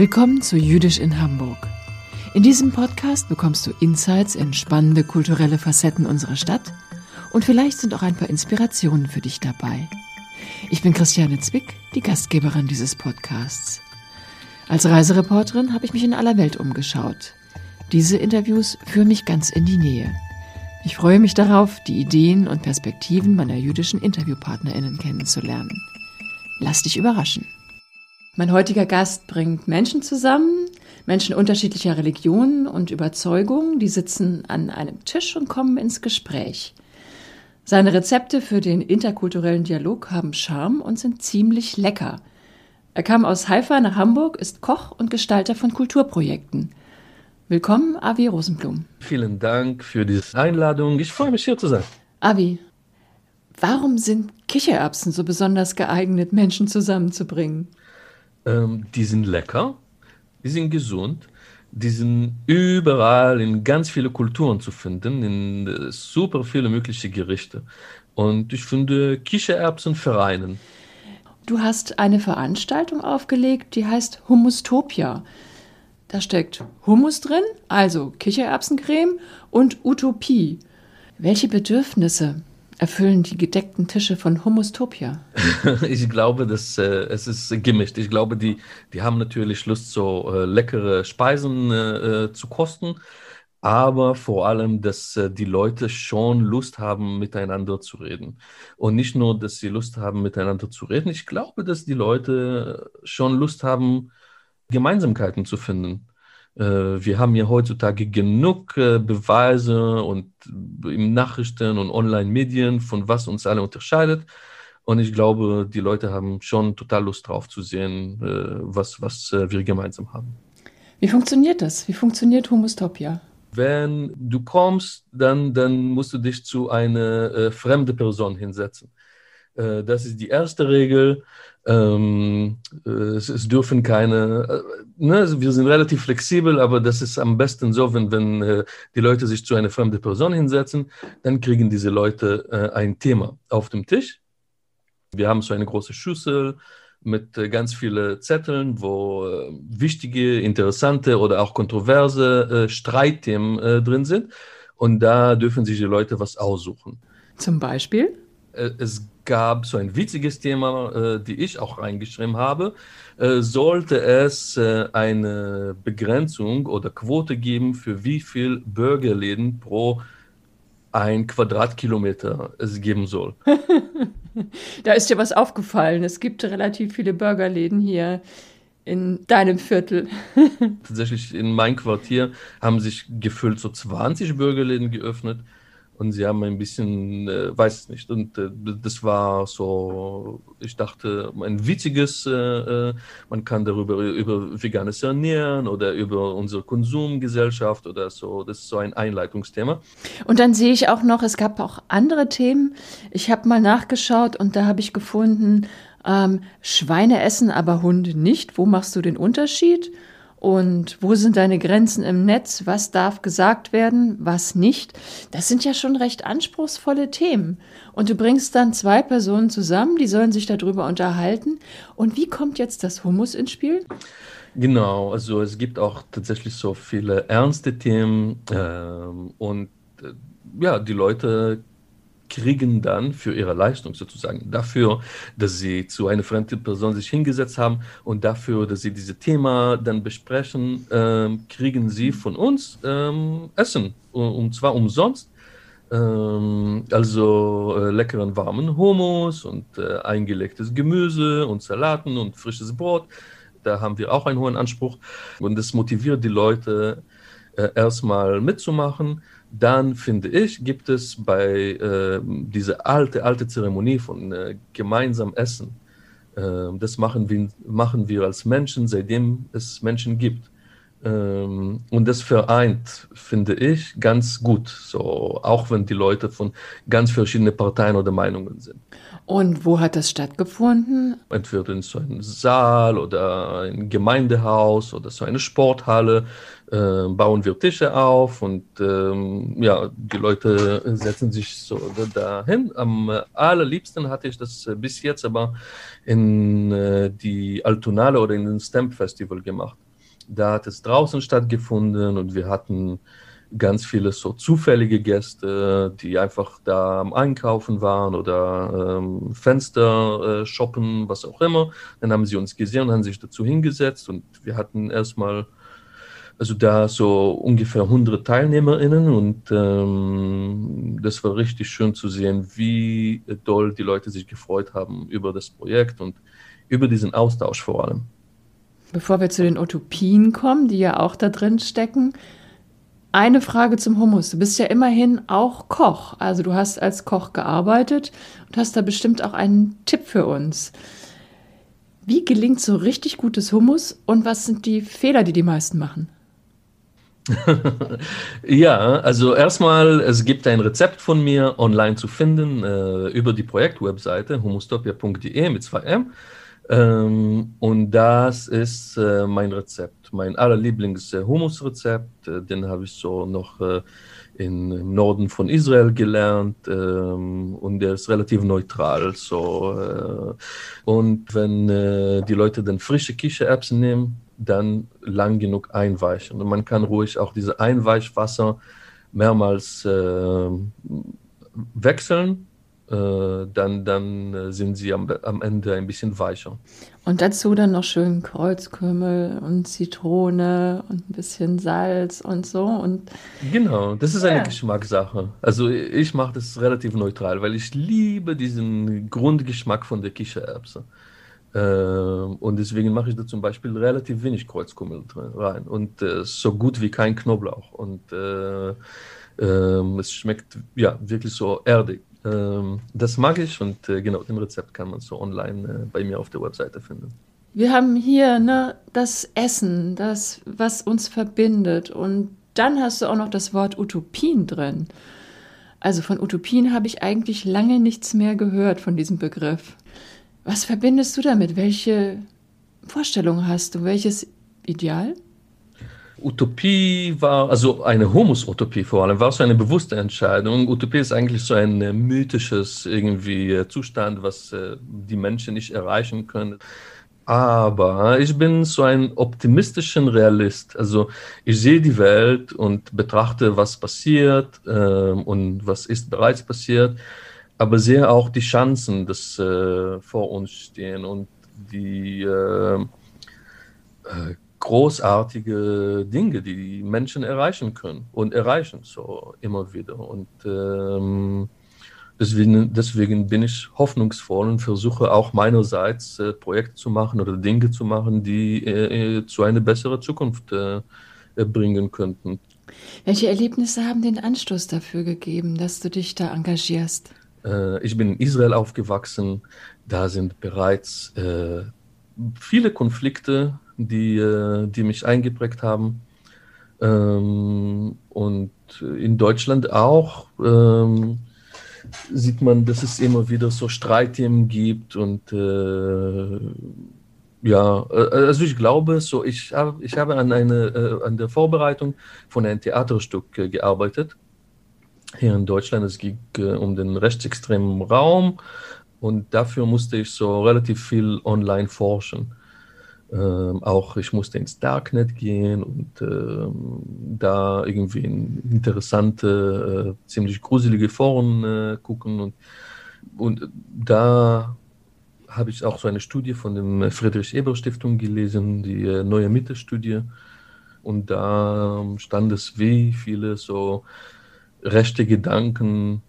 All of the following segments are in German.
Willkommen zu Jüdisch in Hamburg. In diesem Podcast bekommst du Insights in spannende kulturelle Facetten unserer Stadt und vielleicht sind auch ein paar Inspirationen für dich dabei. Ich bin Christiane Zwick, die Gastgeberin dieses Podcasts. Als Reisereporterin habe ich mich in aller Welt umgeschaut. Diese Interviews führen mich ganz in die Nähe. Ich freue mich darauf, die Ideen und Perspektiven meiner jüdischen Interviewpartnerinnen kennenzulernen. Lass dich überraschen. Mein heutiger Gast bringt Menschen zusammen, Menschen unterschiedlicher Religionen und Überzeugungen, die sitzen an einem Tisch und kommen ins Gespräch. Seine Rezepte für den interkulturellen Dialog haben Charme und sind ziemlich lecker. Er kam aus Haifa nach Hamburg, ist Koch und Gestalter von Kulturprojekten. Willkommen, Avi Rosenblum. Vielen Dank für diese Einladung. Ich freue mich, hier zu sein. Avi, warum sind Kichererbsen so besonders geeignet, Menschen zusammenzubringen? Ähm, die sind lecker, die sind gesund, die sind überall in ganz viele Kulturen zu finden, in äh, super viele mögliche Gerichte. Und ich finde Kichererbsen vereinen. Du hast eine Veranstaltung aufgelegt, die heißt Hummustopia. Da steckt Hummus drin, also Kichererbsencreme und Utopie. Welche Bedürfnisse erfüllen die gedeckten Tische von Hummustopia? ich glaube, dass äh, es ist gemischt. Ich glaube, die, die haben natürlich Lust, so äh, leckere Speisen äh, äh zu kosten, aber vor allem, dass äh, die Leute schon Lust haben, miteinander zu reden. Und nicht nur, dass sie Lust haben, miteinander zu reden. Ich glaube, dass die Leute schon Lust haben, Gemeinsamkeiten zu finden. Äh, wir haben ja heutzutage genug äh, Beweise und im Nachrichten und Online-Medien, von was uns alle unterscheidet. Und ich glaube, die Leute haben schon total Lust drauf zu sehen, äh, was, was wir gemeinsam haben. Wie funktioniert das? Wie funktioniert Homostopia? Wenn du kommst, dann, dann musst du dich zu einer äh, fremden Person hinsetzen. Äh, das ist die erste Regel. Ähm, äh, es, es, dürfen keine, äh, ne, wir sind relativ flexibel, aber das ist am besten so, wenn, wenn äh, die Leute sich zu einer fremden Person hinsetzen, dann kriegen diese Leute äh, ein Thema auf dem Tisch. Wir haben so eine große Schüssel mit äh, ganz vielen Zetteln, wo wichtige, interessante oder auch kontroverse Streitthemen drin sind. Und da dürfen sich die Leute was aussuchen. Zum Beispiel? Es gab so ein witziges Thema, äh, die ich auch reingeschrieben habe. Äh, sollte es äh, eine Begrenzung oder Quote geben, für wie viel Burgerläden pro ein Quadratkilometer es geben soll? da ist dir was aufgefallen. Es gibt relativ viele Burgerläden hier in deinem Viertel. Tatsächlich in meinem Quartier haben sich gefüllt so 20 Burgerläden geöffnet und sie haben ein bisschen, äh, weiß nicht. Und äh, das war so, ich dachte, ein witziges, äh, äh, man kann darüber über veganes Ernähren oder über unsere Konsumgesellschaft oder so. Das ist so ein Einleitungsthema. Und dann sehe ich auch noch, es gab auch andere Themen. Ich habe mal nachgeschaut und da habe ich gefunden, ähm, Schweine essen, aber Hunde nicht. Wo machst du den Unterschied? Und wo sind deine Grenzen im Netz, was darf gesagt werden, was nicht. Das sind ja schon recht anspruchsvolle Themen. Und du bringst dann zwei Personen zusammen, die sollen sich darüber unterhalten. Und wie kommt jetzt das Humus ins Spiel? Genau, also es gibt auch tatsächlich so viele ernste Themen ähm, und äh, ja, die Leute kriegen dann für ihre Leistung sozusagen, dafür, dass sie zu einer fremden Person sich hingesetzt haben und dafür, dass sie dieses Thema dann besprechen, ähm, kriegen sie von uns ähm, Essen und zwar umsonst. Ähm, also äh, leckeren warmen Hummus und äh, eingelegtes Gemüse und Salaten und frisches Brot. Da haben wir auch einen hohen Anspruch und das motiviert die Leute erstmal mitzumachen dann finde ich, gibt es bei äh, dieser alte, alte Zeremonie von äh, gemeinsam Essen, äh, das machen wir, machen wir als Menschen, seitdem es Menschen gibt. Ähm, und das vereint, finde ich, ganz gut, so, auch wenn die Leute von ganz verschiedenen Parteien oder Meinungen sind. Und wo hat das stattgefunden? Entweder in so einem Saal oder ein Gemeindehaus oder so eine Sporthalle äh, bauen wir Tische auf und ähm, ja, die Leute setzen sich so dahin. Am allerliebsten hatte ich das bis jetzt aber in äh, die Altonale oder in den Stamp Festival gemacht. da hat es draußen stattgefunden und wir hatten ganz viele so zufällige Gäste, die einfach da am Einkaufen waren oder ähm, Fenster äh, shoppen, was auch immer. Dann haben sie uns gesehen und haben sich dazu hingesetzt und wir hatten erstmal, also da so ungefähr 100 TeilnehmerInnen und ähm, das war richtig schön zu sehen, wie doll die Leute sich gefreut haben über das Projekt und über diesen Austausch vor allem. Bevor wir zu den Utopien kommen, die ja auch da drin stecken, eine Frage zum Hummus. Du bist ja immerhin auch Koch. Also du hast als Koch gearbeitet und hast da bestimmt auch einen Tipp für uns. Wie gelingt so richtig gutes Hummus und was sind die Fehler, die die meisten machen? ja, also erstmal, es gibt ein Rezept von mir online zu finden äh, über die Projektwebseite humustopia.de mit 2M. Ähm, und das ist äh, mein Rezept, mein allerlieblings Hummusrezept. Äh, den habe ich so noch äh, in, im Norden von Israel gelernt ähm, und der ist relativ neutral. So, äh, und wenn äh, die Leute dann frische Kichererbsen nehmen, dann lang genug einweichen. Und man kann ruhig auch diese Einweichwasser mehrmals wechseln äh, dann, dann äh, sind sie am, am Ende ein bisschen weicher. Und dazu dann noch schön Kreuzkümmel und Zitrone und ein bisschen Salz und so. Und genau, das ist eine ja. Geschmackssache. Also ich mache das relativ neutral, weil ich liebe diesen Grundgeschmack von der Kichererbse. Äh, und deswegen mache ich da zum Beispiel relativ wenig Kreuzkümmel rein und äh, so gut wie kein Knoblauch. Und äh, ähm, es schmeckt ja wirklich so erdig. Ähm, das mag ich und äh, genau, den Rezept kann man so online äh, bei mir auf der Webseite finden. Wir haben hier ne, das Essen, das, was uns verbindet. Und dann hast du auch noch das Wort Utopien drin. Also von Utopien habe ich eigentlich lange nichts mehr gehört von diesem Begriff. Was verbindest du damit? Welche Vorstellung hast du? Welches Ideal? Utopie war, also eine Humus-Utopie vor allem, war so eine bewusste Entscheidung. Utopie ist eigentlich so ein äh, mythisches irgendwie äh, Zustand, was äh, die Menschen nicht erreichen können. Aber ich bin so ein optimistischer Realist. Also ich sehe die Welt und betrachte, was passiert äh, und was ist bereits passiert, aber sehe auch die Chancen, die äh, vor uns stehen und die äh, großartige Dinge, die die Menschen erreichen können und erreichen so immer wieder. Und ähm, deswegen, deswegen bin ich hoffnungsvoll und versuche auch meinerseits äh, Projekte zu machen oder Dinge zu machen, die äh, äh zu einer besseren Zukunft äh, bringen könnten. Welche Erlebnisse haben den Anstoß dafür gegeben, dass du dich da engagierst? Äh, ich bin in Israel aufgewachsen. Da sind bereits äh, viele Konflikte die, äh, die mich eingeprägt haben. Ähm, und in Deutschland auch ähm, sieht man, dass es immer wieder so Streitthemen gibt und äh, ja, äh, also ich glaube, so ich habe ich habe an eine äh, an der Vorbereitung von einem Theaterstück äh, gearbeitet hier in Deutschland. Es ging äh, um den rechtsextremen Raum und dafür musste ich so relativ viel online forschen. Ähm, auch ich musste ins Darknet gehen und ähm, da irgendwie in interessante, äh, ziemlich gruselige Foren äh, gucken. Und, und da habe ich auch so eine Studie von der Friedrich-Ebert-Stiftung gelesen, die äh, Neue Mitte-Studie. Und da stand es, wie viele so rechte Gedanken ähm,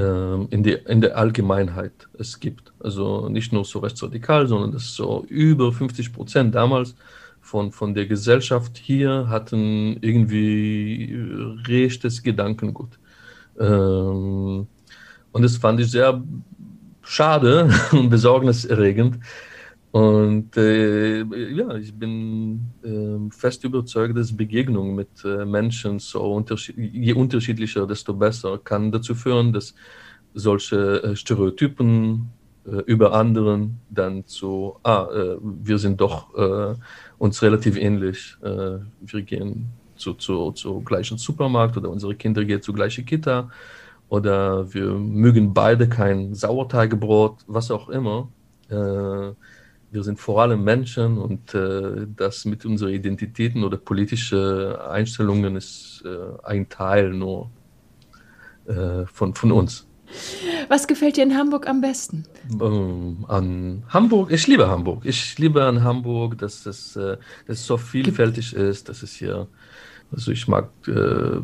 in, die, in der Allgemeinheit es gibt. Also nicht nur so rechtsradikal, sondern das so über 50 Prozent damals von, von der Gesellschaft hier hatten irgendwie rechtes Gedankengut. Ähm, und das fand ich sehr schade und besorgniserregend, und äh, ja, ich bin äh, fest überzeugt, dass Begegnung mit äh, Menschen, so unterschied je unterschiedlicher, desto besser, kann dazu führen, dass solche äh, Stereotypen äh, über anderen dann zu, ah, äh, wir sind doch uns relativ ähnlich, wir gehen zu, zu, zu gleichen Supermarkt oder unsere Kinder gehen zur gleichen Kita oder wir mögen beide kein Sauerteigebrot, was auch immer wir sind vor allem Menschen und äh, das mit unseren Identitäten oder politischen Einstellungen ist äh, ein Teil nur äh, von, von uns. Was gefällt dir in Hamburg am besten? Ähm, an Hamburg, ich liebe Hamburg. Ich liebe an Hamburg, dass es, äh, dass es so vielfältig ist, dass es hier, also ich mag äh,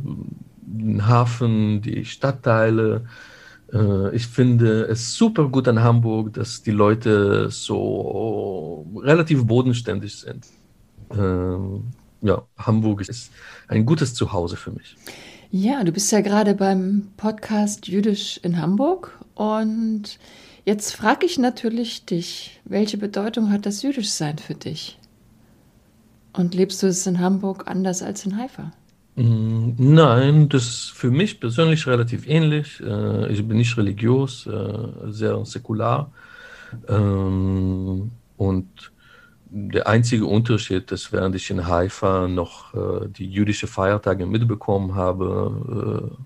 den Hafen, die Stadtteile. Äh, ich finde es super gut an Hamburg, dass die Leute so relativ bodenständig sind. Ähm, ja, Hamburg ist ein gutes Zuhause für mich. Ja, du bist ja gerade beim Podcast Jüdisch in Hamburg und jetzt frage ich natürlich dich, welche Bedeutung hat das Jüdischsein für dich? Und lebst du es in Hamburg anders als in Haifa? Mm, nein, das ist für mich persönlich relativ ähnlich. Äh, ich bin nicht religiös, äh, sehr säkular. Ähm, und der einzige Unterschied ist, während ich in Haifa noch äh, die jüdische Feiertage mitbekommen habe,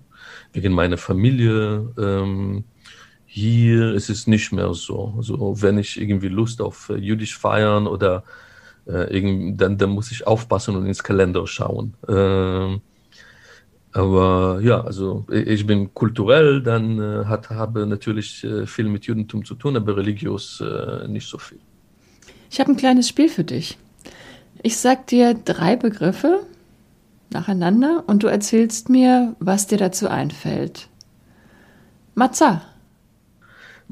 wegen meiner Familie, ähm, hier ist es nicht mehr so. Also wenn ich irgendwie Lust auf jüdisch feiern oder äh, dann, dann muss ich aufpassen und ins Kalender schauen. Ähm, aber ja, also ich bin kulturell, dann äh, hat, habe natürlich äh, viel mit Judentum zu tun, aber religiös äh, nicht so viel. Ich habe ein kleines Spiel für dich. Ich sag dir drei Begriffe nacheinander und du erzählst mir, was dir dazu einfällt. Matzah.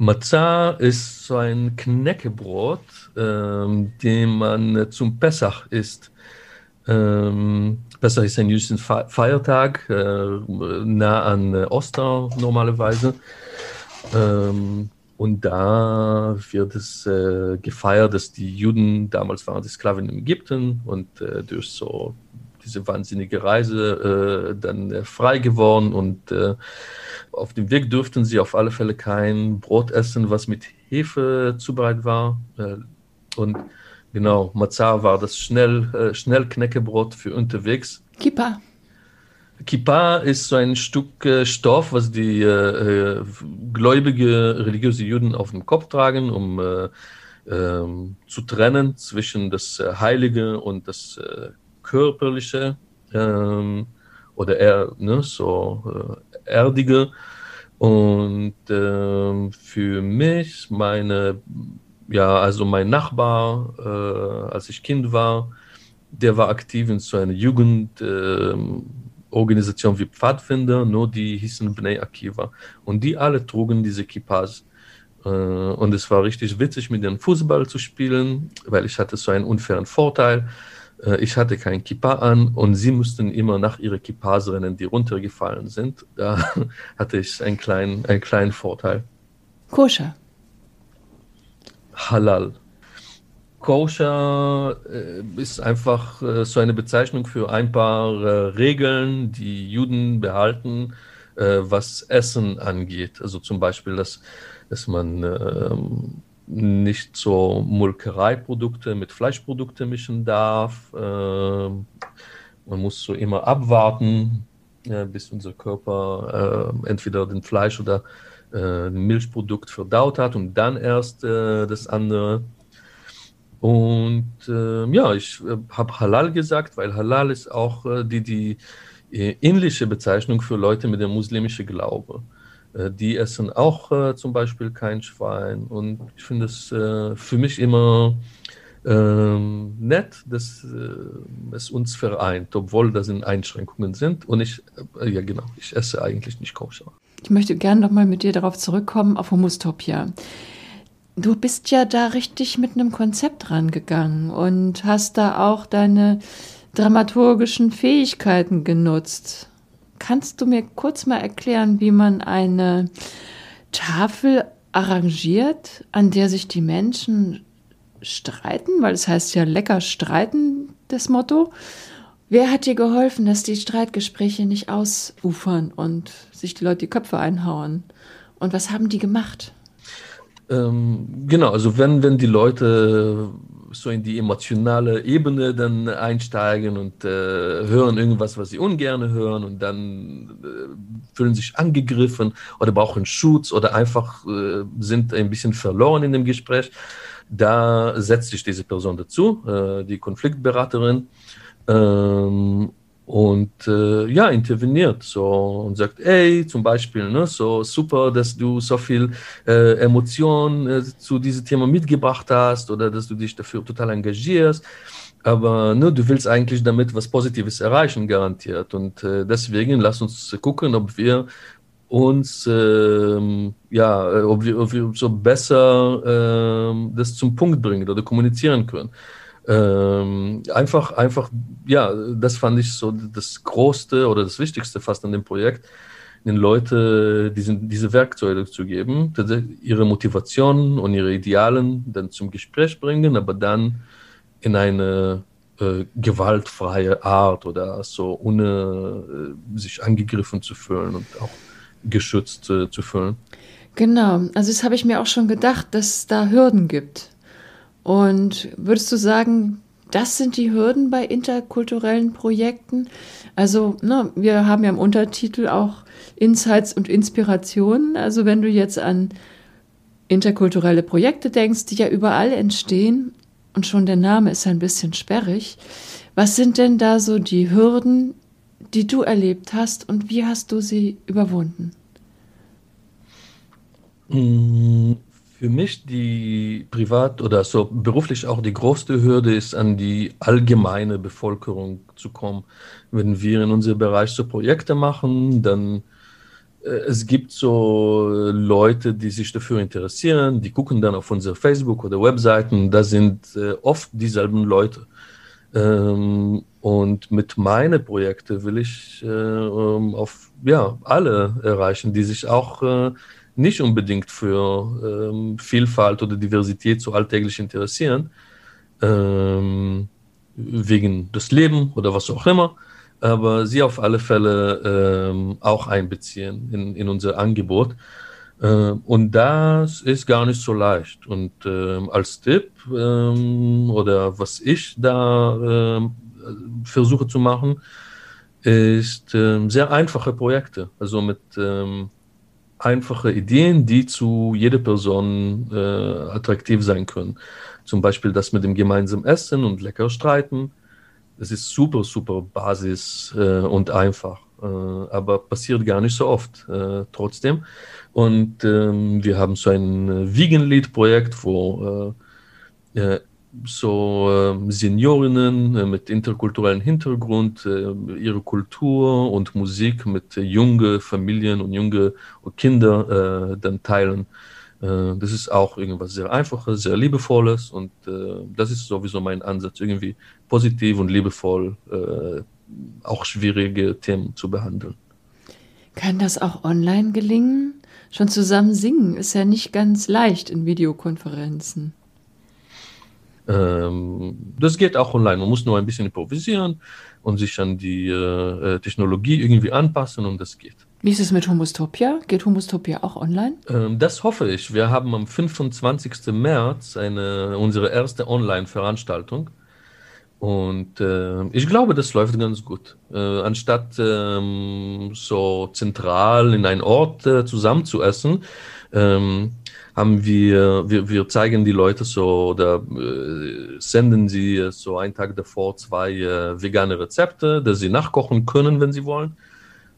Matzah ist so ein Knäckebrot, ähm, den man zum Pessach isst. Ähm, Pessach ist ein jüdischer Feiertag, äh, nah an Ostern normalerweise. Ähm, und da wird es äh, gefeiert, dass die Juden, damals waren die Sklaven in Ägypten und äh, durch so diese wahnsinnige Reise äh, dann äh, frei geworden und äh, auf dem Weg durften sie auf alle Fälle kein Brot essen, was mit Hefe zubereitet war. Äh, und genau, Matzah war das schnell, Schnellknäckebrot für unterwegs. Kippa. Kippa ist so ein Stück äh, Stoff, was die äh, äh, gläubige religiöse Juden auf dem Kopf tragen, um äh, ähm, zu trennen zwischen das äh, Heilige und das äh, Körperliche ähm, oder eher ne, so Erdige. Und ähm, für mich, meine, ja, also mein Nachbar, als ich Kind war, der war aktiv in so einer Jugend. Ähm, Organisation wie Pfadfinder, nur die hießen Bnei Akiva. Und die alle trugen diese Kippas. Äh, und es war richtig witzig, mit dem Fußball zu spielen, weil ich hatte so einen unfairen Vorteil. Äh, ich hatte kein Kippa an und sie mussten immer nach ihren Kippas rennen, die runtergefallen sind. Da hatte ich einen kleinen, einen kleinen Vorteil. Koscher. Halal. Koscher äh, ist einfach äh, so eine Bezeichnung für ein paar Regeln, die Juden behalten, was Essen angeht. Also zum Beispiel, dass, dass man ähm, nicht so Molkereiprodukte mit Fleischprodukten mischen darf. Ähm, man muss so immer abwarten, bis unser Körper äh, entweder den Fleisch oder äh, ein Milchprodukt verdaut hat und dann erst das andere und äh, ja, ich äh, habe Halal gesagt, weil Halal ist auch äh, die, die äh, ähnliche Bezeichnung für Leute mit dem muslimischen Glaube. Äh, die essen auch äh, zum Beispiel kein Schwein. Und ich finde es für mich immer ähm, nett, dass es uns vereint, obwohl da sind Einschränkungen sind. Und ich, ja genau, ich esse eigentlich nicht koscher. Ich möchte gerne nochmal mit dir darauf zurückkommen, auf Humustopia. Du bist ja da richtig mit einem Konzept rangegangen und hast da auch deine dramaturgischen Fähigkeiten genutzt. Kannst du mir kurz mal erklären, wie man eine Tafel arrangiert, an der sich die Menschen streiten? Weil es heißt ja lecker streiten, das Motto. Wer hat dir geholfen, dass die Streitgespräche nicht ausufern und sich die Leute die Köpfe einhauen? Und was haben die gemacht? Ähm, genau, also wenn, wenn die Leute so in die emotionale Ebene dann einsteigen und äh, hören irgendwas, was sie ungern hören und dann äh, fühlen sich angegriffen oder brauchen Schutz oder einfach äh, sind ein bisschen verloren in dem Gespräch, da setzt sich diese Person dazu, äh, die Konfliktberaterin, ähm, äh, ja, interveniert so und sagt, ey, zum Beispiel, ne, so super, dass du so viel äh, Emotion äh, zu diesem Thema mitgebracht hast oder dass du dich dafür total engagierst. Aber ne, du willst eigentlich damit was Positives erreichen, garantiert. Und äh, deswegen lass uns gucken, ob wir uns, ähm, ja, ob wir, ob wir so besser ähm, das zum Punkt bringen oder kommunizieren können. Ähm, einfach, einfach, ja, das fand ich so das Größte oder das Wichtigste fast an dem Projekt, den Leuten diesen, diese Werkzeuge zu geben, ihre Motivationen und ihre Idealen dann zum Gespräch bringen, aber dann in eine äh, gewaltfreie Art oder so, ohne äh, sich angegriffen zu fühlen und auch geschützt äh, zu fühlen. Genau, also das habe ich mir auch schon gedacht, dass es da Hürden gibt. Und würdest du sagen, das sind die Hürden bei interkulturellen Projekten? Also, ne, wir haben ja im Untertitel auch Insights und Inspirationen. Also, wenn du jetzt an interkulturelle Projekte denkst, die ja überall entstehen, und schon der Name ist ein bisschen sperrig, was sind denn da so die Hürden, die du erlebt hast und wie hast du sie überwunden? Für mich die privat oder so beruflich auch die größte Hürde ist, an die allgemeine Bevölkerung zu kommen. Wenn wir in unserem Bereich so Projekte machen, dann äh, es gibt so Leute, die sich dafür interessieren, die gucken dann auf unsere Facebook- oder Webseiten, da sind äh, oft dieselben Leute. Ähm, und mit meinen Projekten will ich äh, ähm, auf ja, alle erreichen, die sich auch äh, nicht unbedingt für ähm, Vielfalt oder Diversität so alltäglich interessieren, ähm, wegen des Lebens oder was auch immer, aber sie auf alle Fälle ähm, auch einbeziehen in, in unser Angebot. Ähm, und das ist gar nicht so leicht. Und ähm, als Tipp ähm, oder was ich da versuche zu machen, ist sehr einfache Projekte. Also mit einfache Ideen, die zu jeder Person äh, attraktiv sein können. Zum Beispiel das mit dem gemeinsamen Essen und lecker streiten. Das ist super, super basis äh, und einfach, äh, aber passiert gar nicht so oft äh, trotzdem. Und ähm, wir haben so ein äh, Vegan-Lead-Projekt, wo äh, so äh, Seniorinnen äh, mit interkulturellem Hintergrund äh, ihre Kultur und Musik mit äh, junge Familien und junge Kinder äh, dann teilen. Das ist auch irgendwas sehr Einfaches, sehr Liebevolles und das ist sowieso mein Ansatz, irgendwie positiv und liebevoll auch schwierige Themen zu behandeln. Kann das auch online gelingen? Schon zusammen singen ist ja nicht ganz leicht in Videokonferenzen. Ähm, das geht auch online. Man muss nur ein bisschen improvisieren und sich an die äh, Technologie irgendwie anpassen und das geht. Wie ist es mit Homostopia? Geht Homostopia auch online? Ähm, das hoffe ich. Wir haben am 25. März eine, unsere erste Online-Veranstaltung. Und äh, ich glaube, das läuft ganz gut. Äh, anstatt ähm, so zentral in einen Ort äh, zusammen zu essen, ähm, haben wir, wir, wir zeigen die Leute so oder äh, senden sie so einen Tag davor zwei äh, vegane Rezepte, dass sie nachkochen können, wenn sie wollen.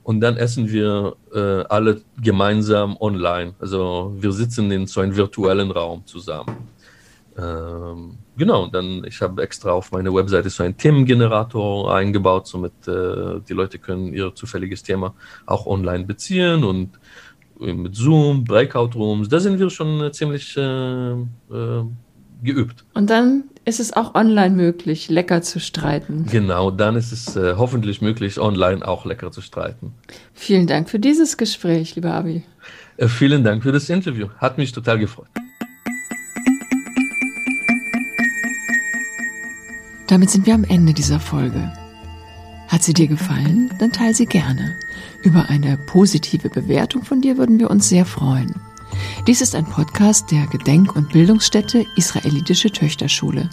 Und dann essen wir äh, alle gemeinsam online. Also wir sitzen in so einem virtuellen Raum zusammen. Ähm, genau, dann ich habe extra auf meiner Webseite so einen Themengenerator eingebaut, somit äh, die Leute können ihr zufälliges Thema auch online beziehen und mit Zoom, Breakout Rooms, da sind wir schon äh, ziemlich äh, äh, geübt. Und dann ist es auch online möglich, lecker zu streiten. Genau, dann ist es äh, hoffentlich möglich, online auch lecker zu streiten. Vielen Dank für dieses Gespräch, lieber Abi. Äh, vielen Dank für das Interview. Hat mich total gefreut. Damit sind wir am Ende dieser Folge. Hat sie dir gefallen? Dann teile sie gerne. Über eine positive Bewertung von dir würden wir uns sehr freuen. Dies ist ein Podcast der Gedenk- und Bildungsstätte Israelitische Töchterschule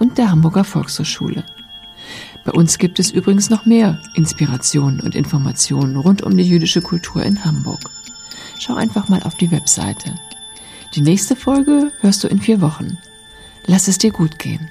und der Hamburger Volkshochschule. Bei uns gibt es übrigens noch mehr Inspirationen und Informationen rund um die jüdische Kultur in Hamburg. Schau einfach mal auf die Webseite. Die nächste Folge hörst du in vier Wochen. Lass es dir gut gehen.